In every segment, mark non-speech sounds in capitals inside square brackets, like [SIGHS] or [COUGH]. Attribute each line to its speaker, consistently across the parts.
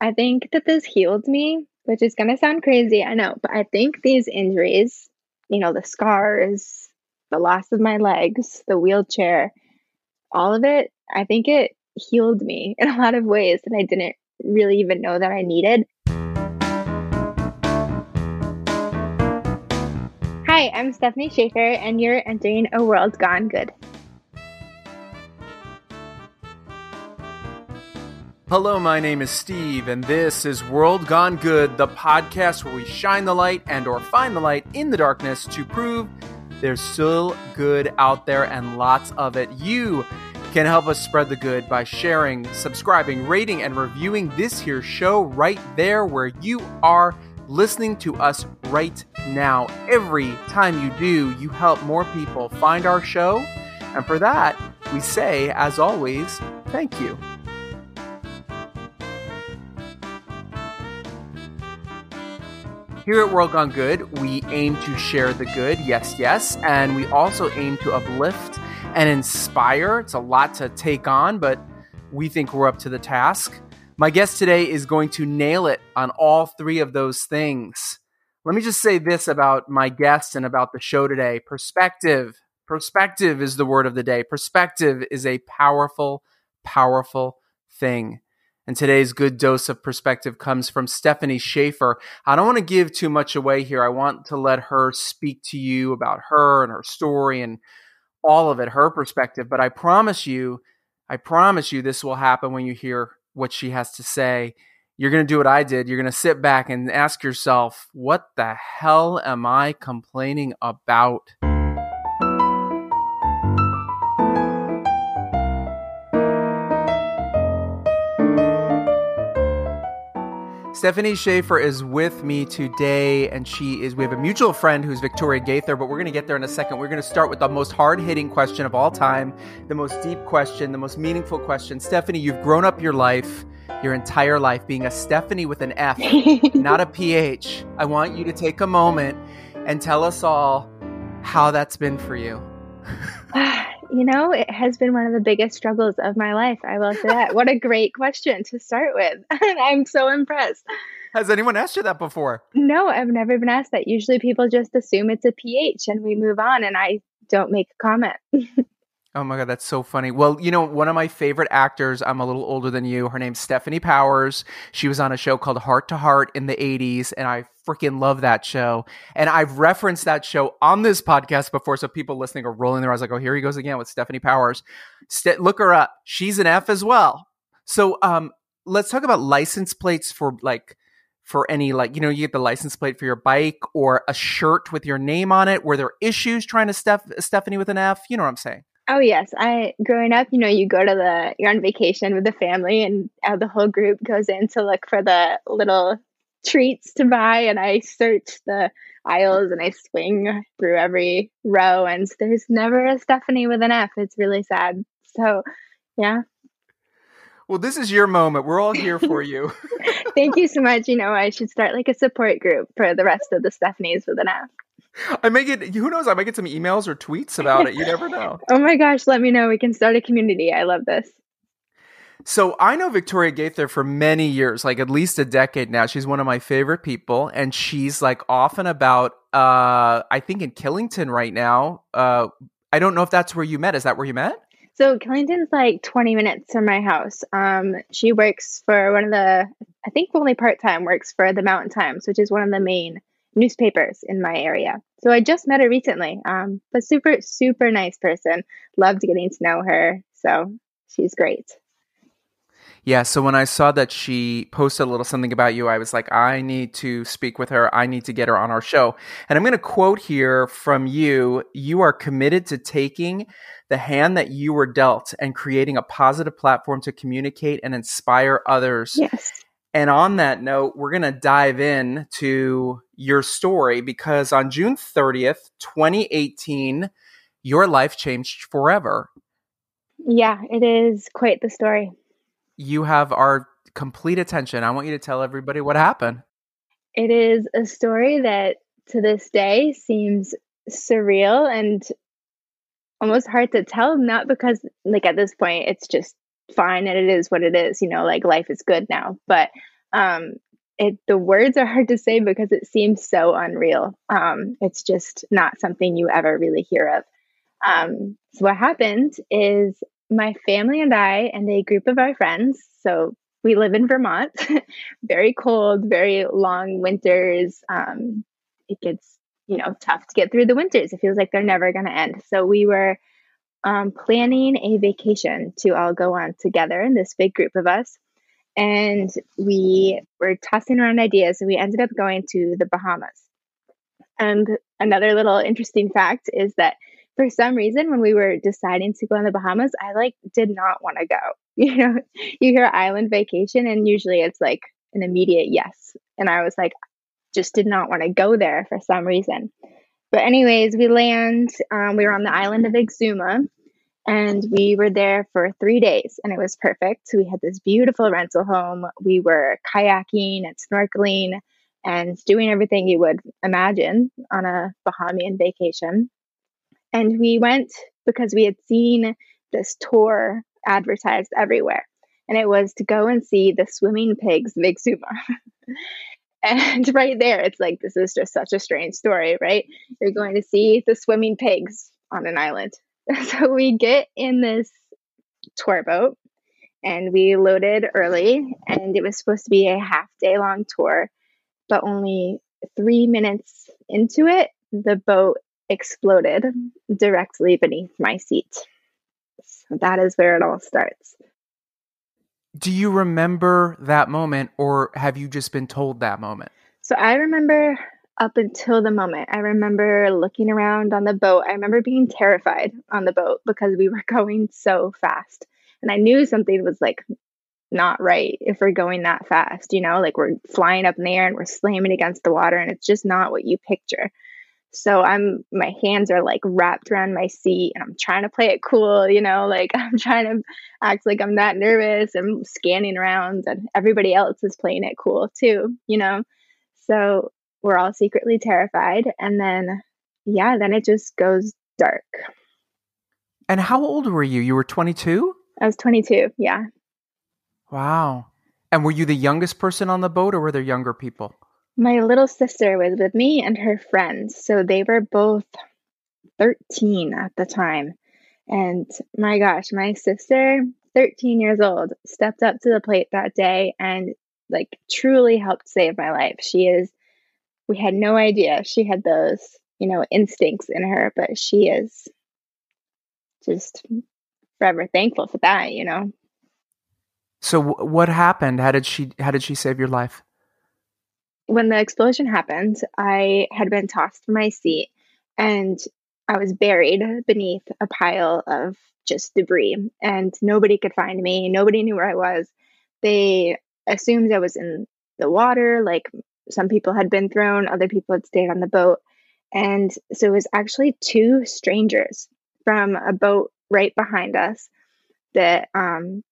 Speaker 1: I think that this healed me, which is going to sound crazy, I know, but I think these injuries, you know, the scars, the loss of my legs, the wheelchair, all of it, I think it healed me [LAUGHS] in a lot of ways that I didn't really even know that I needed. Hi, I'm Stefanie Schaffer, and you're entering a world gone good.
Speaker 2: Hello, my name is Steve, and this is World Gone Good, the podcast where we shine the light and or find the light in the darkness to prove there's still good out there and lots of it. You can help us spread the good by sharing, subscribing, rating, and reviewing this here show right there where you are listening to us right now. Every time you do, you help more people find our show. And for that, we say, as always, thank you. Here at World Gone Good, we aim to share the good, yes, yes, and we also aim to uplift and inspire. It's a lot to take on, but we think we're up to the task. My guest today is going to nail it on all three of those things. Let me just say this about my guest and about the show today perspective. Perspective is the word of the day. Perspective is a powerful, powerful thing. And today's good dose of perspective comes from Stefanie Schaffer. I don't want to give too much away here. I want to let her speak to you about her and her story and all of it, her perspective. But I promise you, I promise you, this will happen when you hear what she has to say. You're going to do what I did. You're going to sit back and ask yourself, what the hell am I complaining about? Stefanie Schaffer is with me today, and she is. We have a mutual friend who's Victoria Gaither, but we're going to get there in a second. We're going to start with the most hard hitting question of all time, the most deep question, the most meaningful question. Stefanie, you've grown up your life, your entire life, being a Stephanie with an F, [LAUGHS] not a PH. I want you to take a moment and tell us all how that's been for you. [SIGHS] [LAUGHS]
Speaker 1: You know, it has been one of the biggest struggles of my life. I will say that. what a great question to start with. [LAUGHS] I'm so impressed.
Speaker 2: Has anyone asked you that before?
Speaker 1: No, I've never been asked that. Usually people just assume it's a pH and we move on and I don't make a comment. [LAUGHS]
Speaker 2: Oh my god, that's so funny. Well, you know, one of my favorite actors, I'm a little older than you. Her name's Stefanie Powers. She was on a show called Hart to Hart in the 80s, and I freaking love that show. And I've referenced that show on this podcast before, so people listening are rolling their eyes like, oh, here he goes again with Stefanie Powers. St- look her up. She's an F as well. So um, let's talk about license plates for like for any like you know you get the license plate for your bike or a shirt with your name on it were there issues trying to steph stephanie with an f you know what i'm saying
Speaker 1: Oh yes, I growing up, you know, you go to the you're on vacation with the family, and uh, the whole group goes in to look for the little treats to buy, and I search the aisles and I swing through every row, and there's never a Stephanie with an F. It's really sad. So, yeah.
Speaker 2: Well, this is your moment. We're all here for [LAUGHS] you.
Speaker 1: Thank you so much. You know, I should start like a support group for the rest of the Stephanies with an F. [LAUGHS]
Speaker 2: I may get who knows, I might get some emails or tweets about it. You never [LAUGHS] know.
Speaker 1: oh my gosh, let me know. We can start a community. I love this.
Speaker 2: So I know Victoria Gaither for many years, like at least a decade now. She's one of my favorite people, and she's like often about uh I think in Killington right now. Uh I don't know if that's where you met. Is that where you met?
Speaker 1: So Killington's like 20 minutes from my house. Um, she works for one of the, I think only part time, works for the Mountain Times, which is one of the main newspapers in my area. So I just met her recently. Um, but super, super nice person. Loved getting to know her. So she's great.
Speaker 2: Yeah, so when I saw that she posted a little something about you, I was like, I need to speak with her. I need to get her on our show. And I'm going to quote here from you You are committed to taking the hand that you were dealt and creating a positive platform to communicate and inspire others.
Speaker 1: Yes.
Speaker 2: And on that note, we're going to dive in to your story because on June 30th, 2018, your life changed forever.
Speaker 1: Yeah, it is quite the story.
Speaker 2: You have our complete attention. I want you to tell everybody what happened.
Speaker 1: It is a story that to this day seems surreal and almost hard to tell, not because, like, at this point, it's just fine and it is what it is, you know, like life is good now. But Um, it the words are hard to say because it seems so unreal. Um, it's just not something you ever really hear of. Um, so what happened is my family and I and a group of our friends. So we live in Vermont, [LAUGHS] very cold, very long winters. Um, it gets you know tough to get through the winters. It feels like they're never going to end. So we were um, planning a vacation to all go on together in this big group of us. And we were tossing around ideas, and we ended up going to the Bahamas. And another little interesting fact is that for some reason, when we were deciding to go on the Bahamas, I like did not want to go. [LAUGHS] You know, you hear island vacation, and usually it's like an immediate yes. And I was like, just did not want to go there for some reason. But, anyways, we land. Um, we were on the island of Exuma and we were there for three days and it was perfect. We had this beautiful rental home. We were kayaking and snorkeling and doing everything you would imagine on a Bahamian vacation. And we went because we had seen this tour advertised everywhere. And it was to go and see the swimming pigs of Exuma. [LAUGHS] And [LAUGHS] right there, it's like, this is just such a strange story, right? You're going to see the swimming pigs on an island. [LAUGHS] So we get in this tour boat and we loaded early, and it was supposed to be a half day long tour, but only three minutes into it, the boat exploded directly beneath my seat. So that is where it all starts.
Speaker 2: Do you remember that moment or have you just been told that moment?
Speaker 1: So I remember up until the moment. I remember looking around on the boat. I remember being terrified on the boat because we were [LAUGHS] going so fast. And I knew something was like not right if we're going that fast, you know, like we're flying up in the air and we're slamming against the water and it's just not what you picture. So I'm my hands are like wrapped around my seat and I'm trying to play it cool, you know, [LAUGHS] like I'm trying to act like I'm not nervous. I'm scanning around and everybody else is playing it cool too, you know. So we're all secretly terrified and then yeah, then it just goes dark.
Speaker 2: And how old were you? You were 22?
Speaker 1: I was 22, yeah.
Speaker 2: Wow. And were you the youngest person on the boat or were there younger people?
Speaker 1: My little sister was with me and her friends. So they were both 13 at the time. And my gosh, my sister, 13 years old, stepped up to the plate that day and like truly helped save my life. She is, we had no idea she had those, you know, instincts in her, but she is just forever thankful for that, you know.
Speaker 2: So what happened? How did she how did she save your life?
Speaker 1: When the explosion happened, I had been tossed from my seat and I was buried beneath a pile of just debris, and nobody could find me. Nobody knew where I was. They assumed I was in the water, like some people had been thrown, other people had stayed on the boat. And so it was actually two strangers from a boat right behind us that um,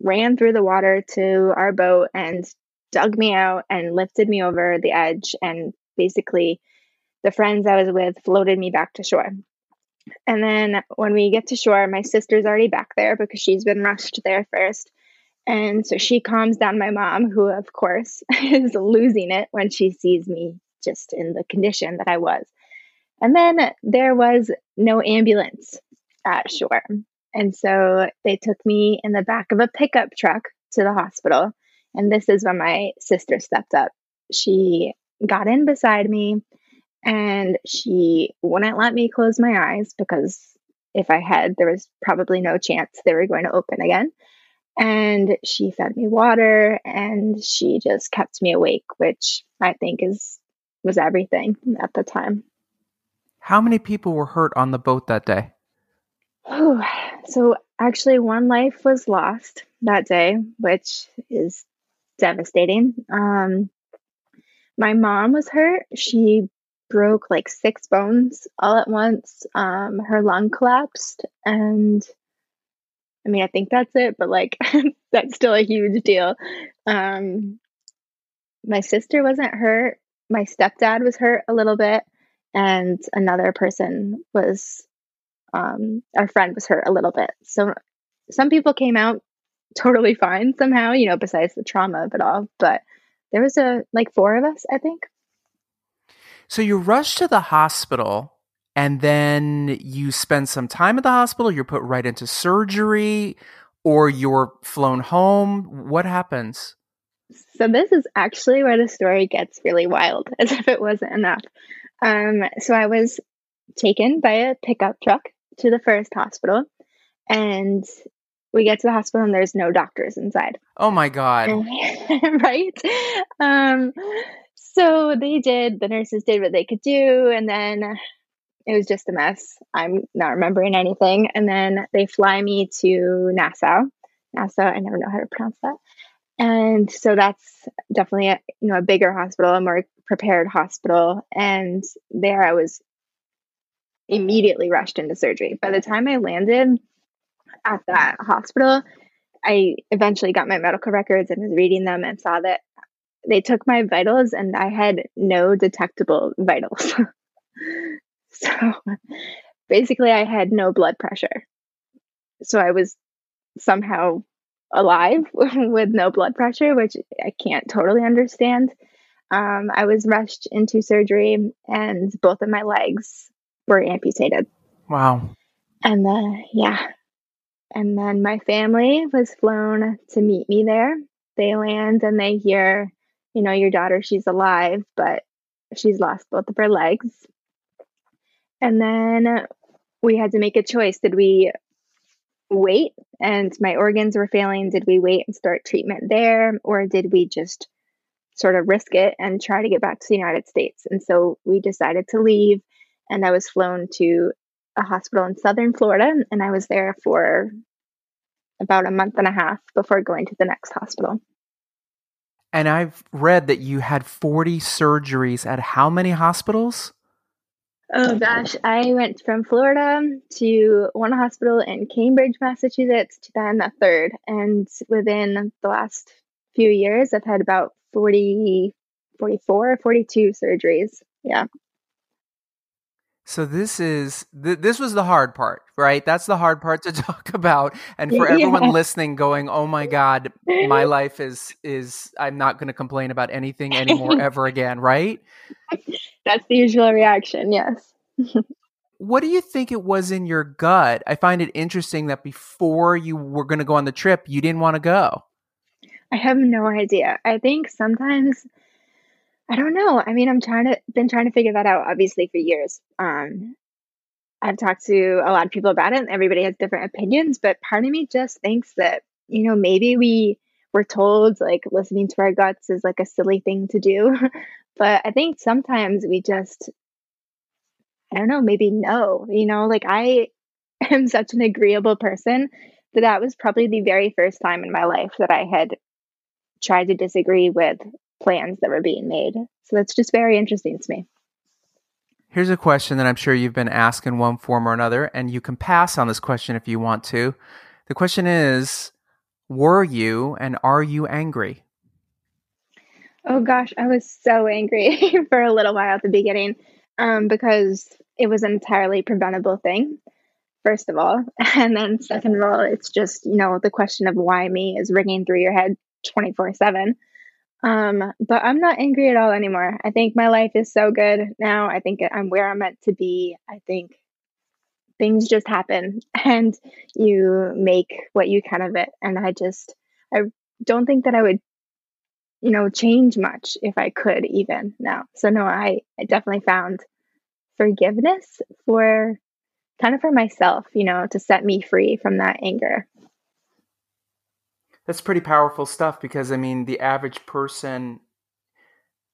Speaker 1: ran through the water to our boat and dug me out and lifted me over the edge and basically the friends I was with floated me back to shore. And then when we get to shore, my sister's already back there because she's been rushed there first. And so she calms down my mom, who, of course, [LAUGHS] is losing it when she sees me just in the condition that I was. And then there was no ambulance at shore. And so they took me in the back of a pickup truck to the hospital. And this is when my sister stepped up. She got in beside me and she wouldn't let me close my eyes because if I had, there was probably no chance they were going to open again. And she fed me water and she just kept me awake, which I think is was everything at the time.
Speaker 2: How many people were hurt on the boat that day?
Speaker 1: so actually one life was lost that day, which is devastating. Um, my mom was hurt. She broke like six bones all at once. Um, her lung collapsed, and I mean, I think that's it, but like, [LAUGHS] that's still a huge deal. Um, my sister wasn't hurt. My stepdad was hurt a little bit, and another person was, um, our friend was hurt a little bit. So some people came out totally fine somehow, you know, besides the trauma of it all. But there was a like four of us, I think.
Speaker 2: So you rush to the hospital and then you spend some time at the hospital, you're put right into surgery or you're flown home. What happens?
Speaker 1: So this is actually where the story gets really wild, [LAUGHS] as if it wasn't enough. Um, so I was taken by a pickup truck to the first hospital, and we get to the hospital and there's no doctors inside.
Speaker 2: Oh my god! [LAUGHS]
Speaker 1: right? Um, so they did. The nurses did what they could do, and then it was just a mess. I'm not remembering anything. And then they fly me to Nassau. Nassau, I never know how to pronounce that. And so that's definitely a, you know a bigger hospital, a more prepared hospital. And there I was immediately rushed into surgery. By the time I landed at that hospital, I eventually got my medical records and was reading them and saw that they took my vitals and I had no detectable vitals. [LAUGHS] so basically, I had no blood pressure. So I was somehow alive [LAUGHS] with no blood pressure, which I can't totally understand. Um, I was rushed into surgery, and both of my legs were amputated.
Speaker 2: Wow.
Speaker 1: And then, yeah. And then my family was flown to meet me there. They land and they hear, you know, your daughter, she's alive, but she's lost both of her legs. And then we had to make a choice. Did we wait and my organs were failing? Did we wait and start treatment there? Or did we just sort of risk it and try to get back to the United States? And so we decided to leave. And I was flown to a hospital in southern Florida. And I was there for about a month and a half before going to the next hospital.
Speaker 2: And I've read that you had 40 surgeries at how many hospitals?
Speaker 1: Oh gosh, I went from Florida to one hospital in Cambridge, Massachusetts, to then a third. And within the last few years, I've had about 40, 44, 42 surgeries. Yeah.
Speaker 2: So this is th- this was the hard part, right? That's the hard part to [LAUGHS] talk about. And for yeah. everyone listening going, "Oh my god, my life is is I'm not going to complain about anything anymore [LAUGHS] ever again," right?
Speaker 1: That's the usual reaction, yes. [LAUGHS]
Speaker 2: what do you think it was in your gut? I find it interesting that before you were going to go on the trip, you didn't want to go.
Speaker 1: I have no idea. I think sometimes I don't know. I mean, I'm trying to been trying to figure that out obviously for years. Um I've talked to a lot of people about it and everybody has different opinions, but part of me just thinks that, you know, maybe we were told like listening to our guts is like a silly thing to do. [LAUGHS] but I think sometimes we just I don't know, maybe no. You know, like I [LAUGHS] am such an agreeable person that that was probably the very first time in my life that I had tried to disagree with plans that were being made. So that's just very interesting to me.
Speaker 2: Here's a question that I'm sure you've been asked in one form or another, and you can pass on this question if you want to. The question is Were you and are you angry?
Speaker 1: Oh gosh, I was so angry [LAUGHS] for a little while at the beginning um, because it was an entirely preventable thing, first of all. [LAUGHS] And then, second of all, it's just, you know, the question of why me is ringing through your head 24 7. Um, but I'm not angry at all anymore. I think my life is so good now. I think I'm where I'm meant to be. I think things just happen [LAUGHS] and you make what you can of it. And I just, I don't think that I would, you know, change much if I could even now. So, no, I, I definitely found forgiveness for kind of for myself, you know, to set me free from that anger
Speaker 2: that's pretty powerful stuff because I mean the average person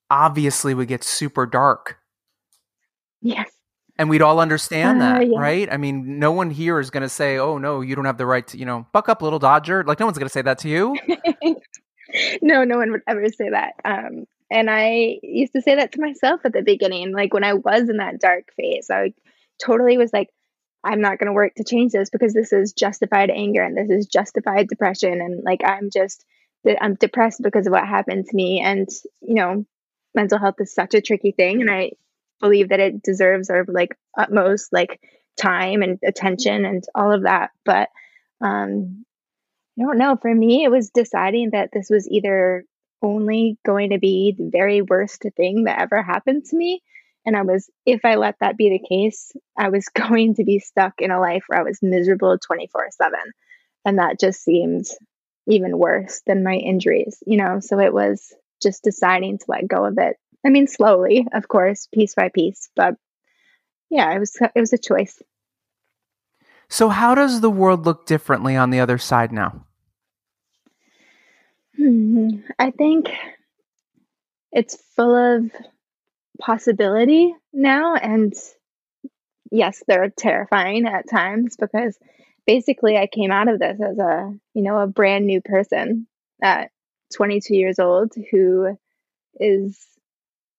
Speaker 2: obviously would get super dark.
Speaker 1: Yes.
Speaker 2: And we'd all understand uh, that, yeah. right? I mean, no one here is going to say, "Oh no, you don't have the right to, you know, buck up, little Dodger." Like no one's going to say that to you. [LAUGHS]
Speaker 1: no, no one would ever say that. Um, and I used to say that to myself at the beginning, like when I was in that dark phase. I totally was like, I'm not going to work to change this because this is justified anger and this is justified depression. And like, I'm just, I'm depressed because of what happened to me. And, you know, mental health is such a tricky thing. And I believe that it deserves our like utmost like time and attention and all of that. But, um, I don't know. For me, it was deciding that this was either only going to be the very worst thing that ever happened to me. And I was, if I let that be the case, I was [LAUGHS] going to be stuck in a life where I was miserable 24 7. And that just seemed even worse than my injuries, you know? So it was just deciding to let go of it. I mean, slowly, of course, piece by piece, but yeah, it was, it was a choice.
Speaker 2: So, how does the world look differently on the other side now?
Speaker 1: Hmm, I think it's full of possibility now. And yes, they're terrifying at times because basically I came out of this as a, you know, a brand new person at 22 years old who is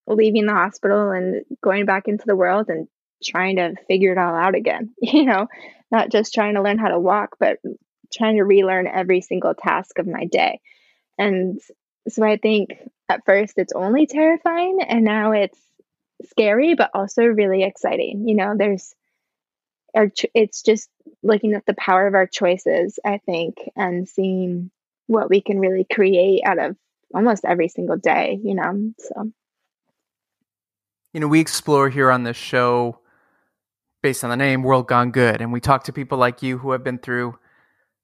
Speaker 1: leaving the hospital and going back into the world and trying to figure it all out again, [LAUGHS] you know, not just trying to learn how to walk, but trying to relearn every single task of my day. And so I think at first it's only terrifying and now it's scary but also really exciting. You know, there's our it's just looking at the power of our choices, I think, and seeing what we can really create out of almost every single day, you know. So
Speaker 2: you know, we explore here on this show based on the name World Gone Good and we talk to people like you who have been through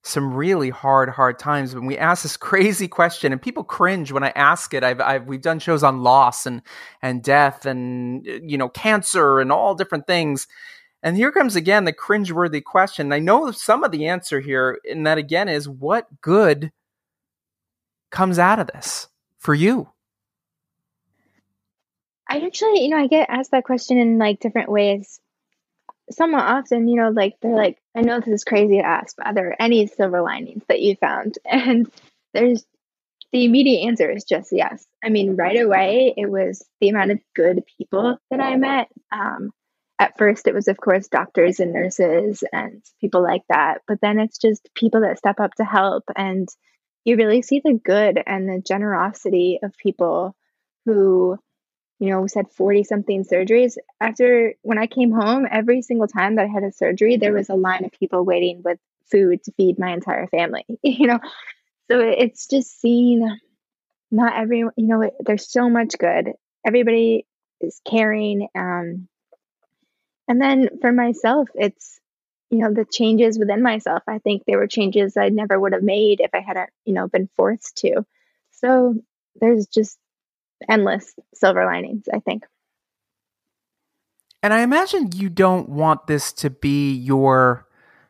Speaker 2: some really hard, hard times. When we ask this crazy question, and people cringe when I ask it. I've, I've we've done shows on loss and and death and you know cancer and all different things. And here comes again the cringeworthy question. I know some of the answer here, and that again is what good comes out of this for you?
Speaker 1: I actually, you know, I get asked that question in like different ways somewhat often, you know, like they're like, I know this is crazy to ask, but are there any silver linings that you found? [LAUGHS] And there's the immediate answer is just yes. I mean, right away, it was the amount of good people that I met. Um, at first, it was, of course, doctors and nurses and people like that. But then it's just people that step up to help. And you really see the good and the generosity of people who you know, we said 40 something surgeries. After when I came home, every single time that I had a surgery, there was a line of people waiting with food to feed my entire family, [LAUGHS] you know. So it's just seeing not everyone, you know, there's so much good. Everybody is caring. Um, and then for myself, it's, you know, the changes within myself. I think there were changes I never would have made if I hadn't, you know, been forced to. So there's just endless silver linings, I think.
Speaker 2: And I imagine you don't want this to be your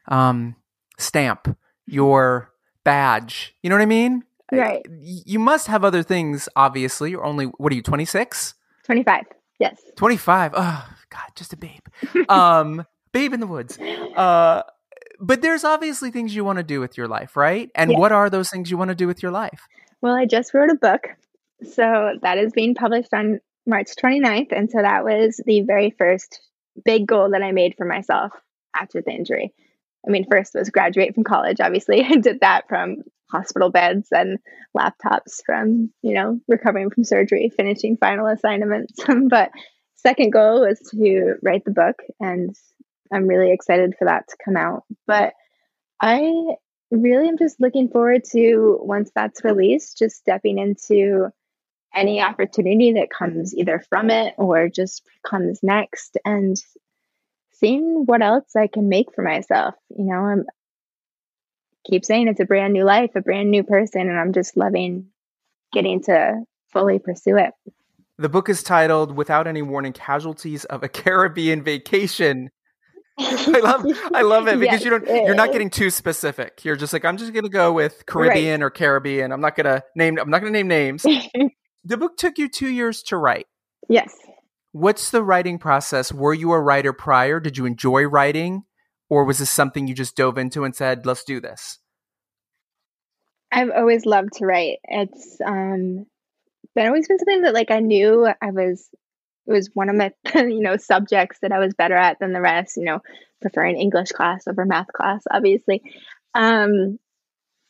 Speaker 2: um, stamp, your badge. You know what I mean?
Speaker 1: Right.
Speaker 2: You must have other things, obviously. You're only, what are you, 26?
Speaker 1: 25, yes.
Speaker 2: 25. Oh, God, just a babe. [LAUGHS] um, babe in the woods. Uh, but there's obviously things you want to do with your life, right? And what are those things you want to do with your life?
Speaker 1: Well, I just wrote a book so that is being published on March 29th. And so that was the very first big goal that I made for myself after the injury. I mean, first was graduate from college, obviously. [LAUGHS] I did that from hospital beds and laptops from, you know, recovering from surgery, finishing final assignments. [LAUGHS] but second goal was to write the book and I'm really excited for that to come out. But I really am just looking forward to once that's released, just stepping into any opportunity that mm-hmm. comes either from it or just comes next and seeing what else I can make for myself. You know, I'm keep saying it's a brand new life, a brand new person, and I'm just loving getting to fully pursue it.
Speaker 2: The book is titled Without Any Warning Casualties of a Caribbean Vacation. I love I love it [LAUGHS] because yes, you don't you're not getting too specific. You're just like I'm just going to go with Caribbean right. or Caribbean. I'm not going to name I'm not going to name names. [LAUGHS] the book took you two years to write.
Speaker 1: Yes.
Speaker 2: What's the writing process? Were you a writer prior? Did you enjoy writing? Or was this something you just dove into and said, let's do this?
Speaker 1: I've always loved to write. It's um been always been something that like I knew I was it was one of my [LAUGHS] you know subjects that I was better at than the rest, you know, preferring English class over math class, obviously. Um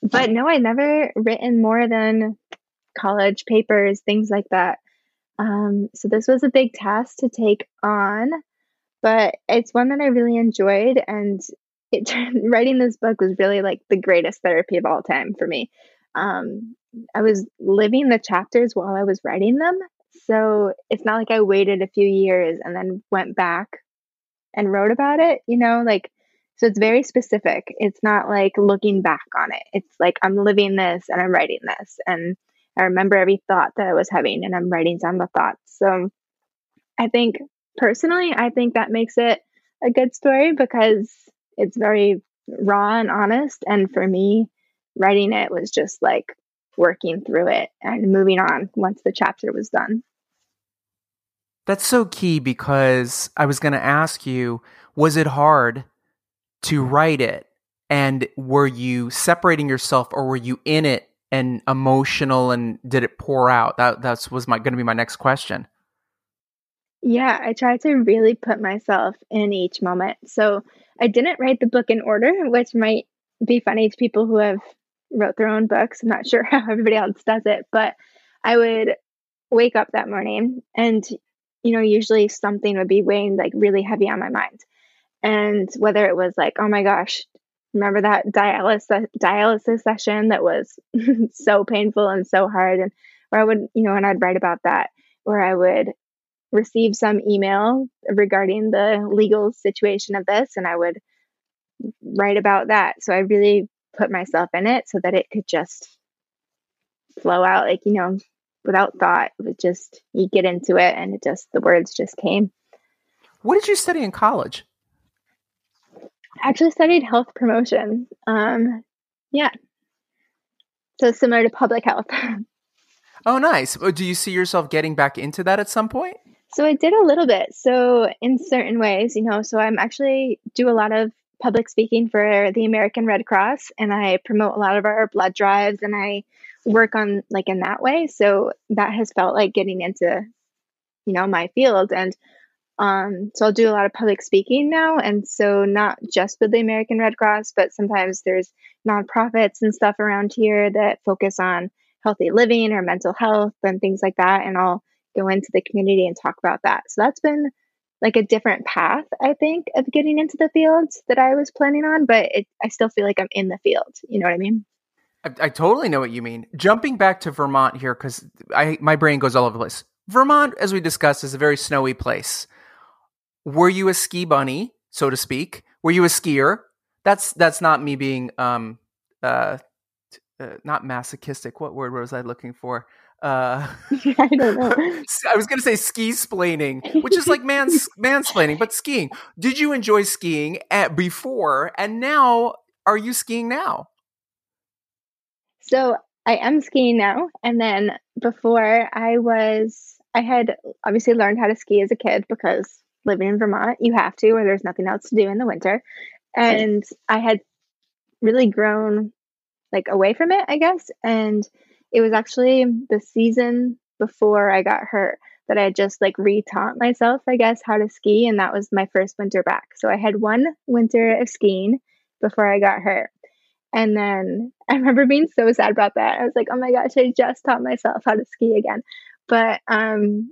Speaker 1: but no, I never written more than college papers, things like that. Um, so this was a big task to take on, but it's one that I really enjoyed. And it [LAUGHS] writing this book was really like the greatest therapy of all time for me. Um, I was living the chapters while I was writing them. So it's not like I waited a few years and then went back and wrote about it, you know, like so it's very specific. It's not like looking back on it. It's like I'm living this and I'm writing this and I remember every thought that I was having and I'm writing down the thoughts. So I think personally, I think that makes it a good story because it's very raw and honest. And for me, writing it was just like working through it and moving on once the chapter was done.
Speaker 2: That's so key because I was going to ask you was it hard to write it? And were you separating yourself or were you in it and emotional and did it pour out? That that's was my going to be my next question.
Speaker 1: Yeah, I tried to really put myself in each moment. So I didn't write the book in order, which might be funny to people who have wrote their own books. I'm not [LAUGHS] sure how everybody else does it, but I would wake up that morning and you know, usually something would be weighing like really heavy on my mind. And whether it was like, oh my gosh, remember that dialysis dialysis session that was [LAUGHS] so painful and so hard and where I would, you know, and I'd write about that, where I would receive some email regarding the legal situation of this and I would write about that. So I really put myself in it so that it could just flow out like, you know, without thought. It was just you get into it and it just the words just came.
Speaker 2: What did you study in college?
Speaker 1: Actually studied health promotion. Um, yeah. So similar to public health. [LAUGHS]
Speaker 2: oh, nice. Do you see yourself getting back into that at some point?
Speaker 1: So I did a little bit. So in certain ways, you know, so I'm actually do a lot of public speaking for the American Red Cross and I promote a lot of our blood drives and I work on like in that way. So that has felt like getting into, you know, my field. And um, so I'll do a lot of public speaking now. And so not just with the American Red Cross, but sometimes there's nonprofits and stuff around here that focus on healthy living or mental health and things like that. And I'll go into the community and talk about that. So that's been like a different path, I think, of getting into the field that I was planning on, but it, I still feel like I'm in the field. You know what I mean?
Speaker 2: I, I totally know what you mean. Jumping back to Vermont here, because I my brain goes all over the place. Vermont, as we discussed, is a very snowy place. Were you a ski bunny, so to speak? Were you a skier? That's that's not me being um uh, uh not masochistic. What word was I looking for? Uh, [LAUGHS]
Speaker 1: I don't know. [LAUGHS]
Speaker 2: I was going to say ski splaining, which is like [LAUGHS] mans mansplaining, but skiing. Did you enjoy skiing at before, and now are you skiing now?
Speaker 1: So I am skiing now. And then before I was, I had obviously learned how to ski as a kid because living in Vermont, you have to, or there's nothing else to do in the winter. And I had really grown like away from it, I guess. And it was actually the season before I got hurt that I just like retaught myself, I guess, how to ski. And that was my first winter back. So I had one winter of skiing before I got hurt. And then [LAUGHS] I remember being so sad about that. I was like, oh my gosh, I just taught myself how to ski again. But um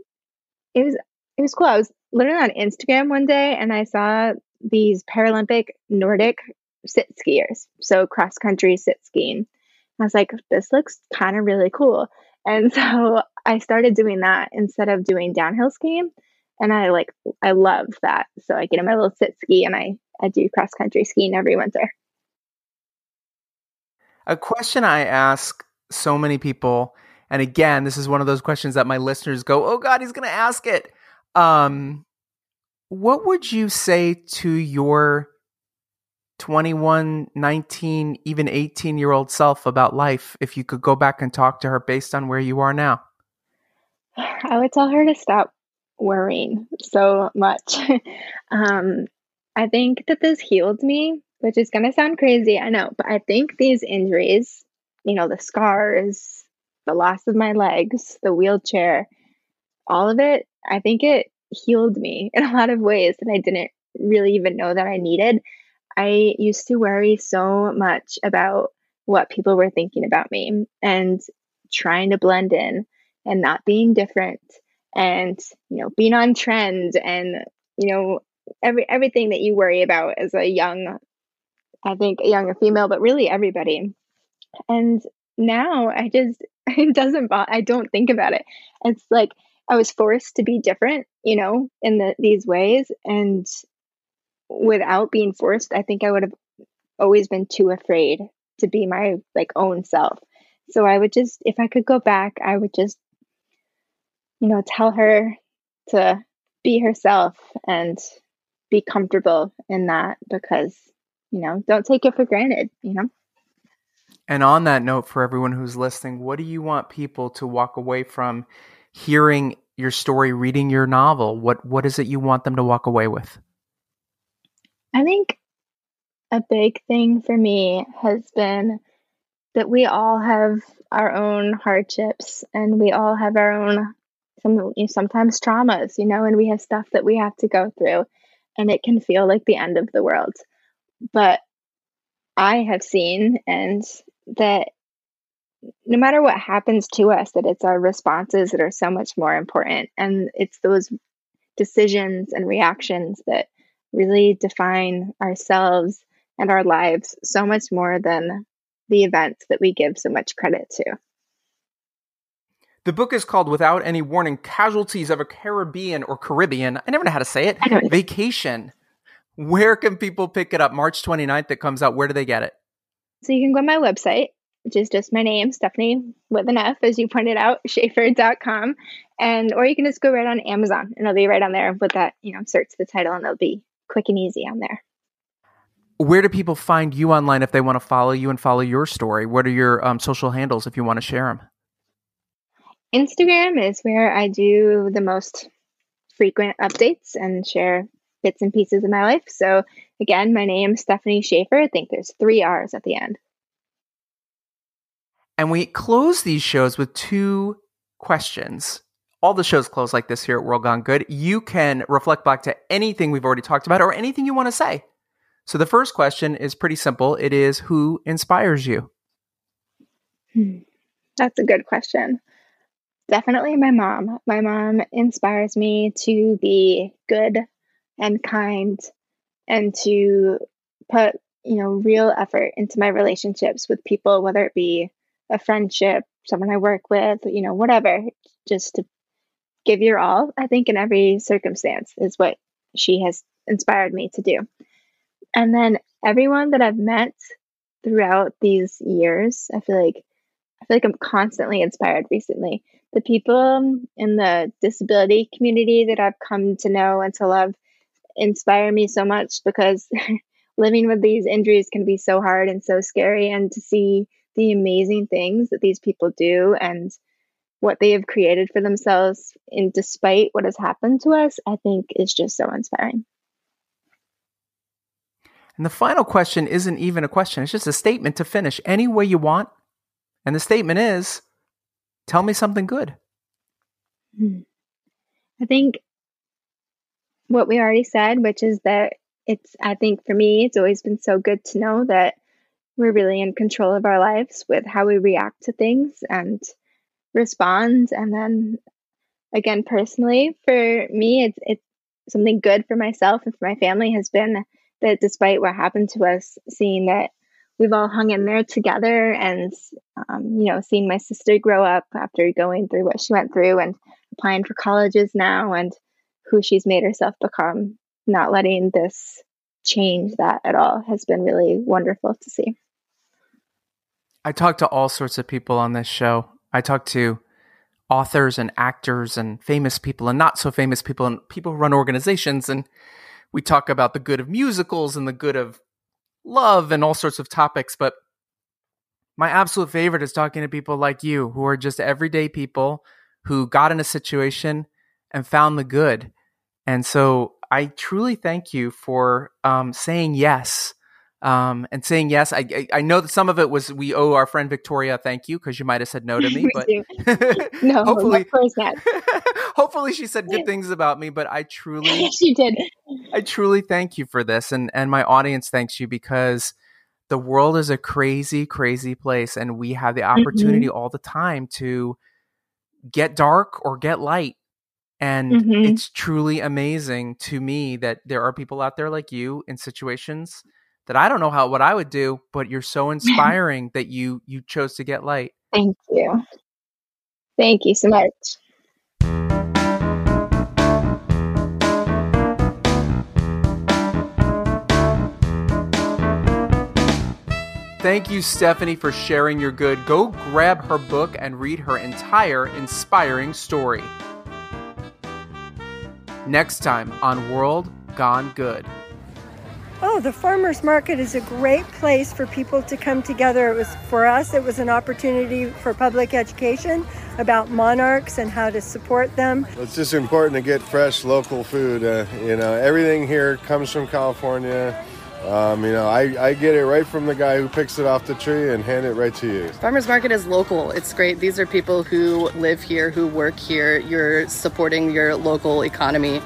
Speaker 1: it was it was cool. I was literally on Instagram one day and I saw these Paralympic Nordic sit skiers. So cross country sit skiing. I was like, this looks kind of really cool. And [LAUGHS] so I started doing that instead of doing downhill skiing. And I like I love that. So I get in my little sit ski and I, I do cross country skiing every winter.
Speaker 2: A question I ask so many people, and again, this is one of those questions that my listeners go, "Oh God, he's going to ask it." Um, what would you say to your 21, 19, even 18 year old self about life if you could go back and talk to her based on where you are now? [SIGHS]
Speaker 1: I would tell her to stop worrying so much. [LAUGHS] um, I think that this healed me which is going to sound crazy, I know, but I think these injuries, you know, the scars, the loss of my legs, the wheelchair, all of it, I think it healed me [LAUGHS] in a lot of ways that I didn't really even know that I needed. I used to worry so much about what people were thinking about me and trying to blend in and not being different and you know being on trend and you know every everything that you worry about as a young I think a younger female, but really everybody. And now I just [LAUGHS] it doesn't bother I don't think about it. It's like I was forced to be different, you know, in the, these ways and without being forced, I think I would have always been too afraid to be my like own self. So I would just if I could go back, I would just you know, tell her to be herself and be comfortable in that because, you know, don't take it for granted, you know.
Speaker 2: And on that note, for everyone who's listening, what do you want people to walk away from hearing your story, reading your novel? What what is it you want them to walk away with?
Speaker 1: I think a big thing for me has been that we all have our own hardships and we all have our own some sometimes traumas, you know, and we have stuff that we have to go through and it can feel like the end of the world. But I have seen and that no matter what happens to us that it's our responses that are so much more important and it's those decisions and reactions that really define ourselves and our lives so much more than the events that we give so much credit to.
Speaker 2: The book is called Without Any Warning Casualties of a Caribbean or Caribbean. I never know how to say it. Vacation. Where can people pick it up? March 29th, it comes out. Where do they get it?
Speaker 1: So you can go to my website, which is just my name, Stephanie with an F, as you pointed out, [LAUGHS] Schaffer.com. And or you can just go right on Amazon and it'll be right on there with that, you know, search the title and it'll be quick and easy on there.
Speaker 2: Where do people find you online if they want to follow you and follow your story? What are your um, social handles if you want to share them?
Speaker 1: Instagram is where I do the most frequent updates and share bits and pieces of my life. So again, my name is Stefanie Schaffer. I think there's three R's at the end.
Speaker 2: And we close these shows with two questions. All the shows close like this here at World Gone Good. You can reflect back to anything we've already talked about or anything you want to say. So the first question is pretty simple. It is who inspires you?
Speaker 1: Hmm. That's a good question. Definitely my mom. My mom inspires me to be good and kind and to put, you know, real effort into my relationships with people, whether it be a friendship, someone I work with, you know, whatever, just to give your all, I think, in every circumstance is what she has inspired me to do. And then everyone that I've met throughout these years, I feel like I feel like I'm constantly inspired recently. The people in the disability community that I've come to know and to love inspire me so much because [LAUGHS] living with these injuries can be so hard and so scary and to see the amazing things that these people do and what they have created for themselves in despite what has happened to us i think is just so inspiring
Speaker 2: and the final question isn't even a question it's just a statement to finish any way you want and the statement is tell me something good.
Speaker 1: Hmm. I think what we already said, which is that it's, I think for me, it's always been so good to know that we're really in control of our lives with how we react to things and respond. And then again, personally, for me, it's, it's something good for myself and for my family has been that despite what happened to us, seeing that we've all hung in there together and um, you know seeing my sister grow up after going through what she went through and applying for colleges now and who she's made herself become not letting this change that at all has been really wonderful to see
Speaker 2: i talk to all sorts of people on this show i talk to authors and actors and famous people and not so famous people and people who run organizations and we talk about the good of musicals and the good of love and all sorts of topics, but my absolute favorite is talking to people like you who are just everyday people who got in a situation and found the good. And so I truly thank you for um, saying yes. Um, and saying yes, I, I, I know that some of it was we owe our friend Victoria thank you because you might have said no to me, but [LAUGHS] [LAUGHS]
Speaker 1: no, hopefully, [LAUGHS]
Speaker 2: hopefully she said good things about me. But I truly,
Speaker 1: she did.
Speaker 2: I truly thank you for this, and and my audience thanks you because the world is a crazy, crazy place, and we have the opportunity mm-hmm. all the time to get dark or get light. And mm-hmm. it's truly amazing to me that there are people out there like you in situations that I don't know how what I would do, but you're so [LAUGHS] inspiring that you you chose to get light.
Speaker 1: Thank you. Thank you so much.
Speaker 2: Thank you, Stefanie, for sharing your good. Go grab her book and read her entire inspiring story. Next time on World Gone Good.
Speaker 3: Oh, the farmers market is a great place for people to come together. It was for us, it was an opportunity for public education about monarchs and how to support them.
Speaker 4: It's just important to get fresh local food. Uh, you know, everything here comes from California. Um, you know, I, I get it right from the guy who picks it off the tree and hand it right to you.
Speaker 5: Farmers market is local. It's great. These are people who live here, who work here. You're supporting your local economy.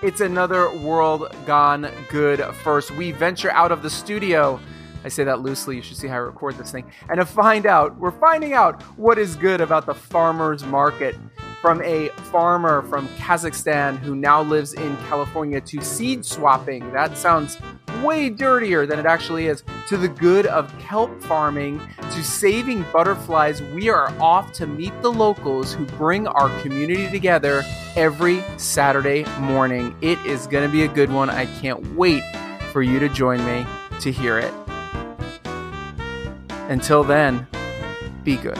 Speaker 2: It's another world gone good first. We venture out of the studio. I say that loosely. You should see how I record this thing. And to find out, we're finding out what is good about the farmer's market from a farmer from Kazakhstan who now lives in California to seed swapping. That sounds way dirtier than it actually is. To the good of kelp farming, to saving butterflies, we are off to meet the locals who bring our community together every Saturday morning. It is going to be a good one. I can't wait for you to join me to hear it. Until then, be good.